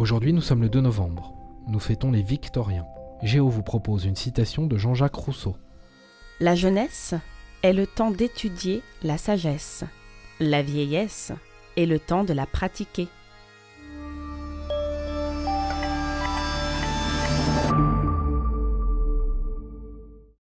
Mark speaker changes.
Speaker 1: Aujourd'hui, nous sommes le 2 novembre. Nous fêtons les Victoriens. Géo vous propose une citation de Jean-Jacques Rousseau.
Speaker 2: La jeunesse est le temps d'étudier la sagesse. La vieillesse est le temps de la pratiquer.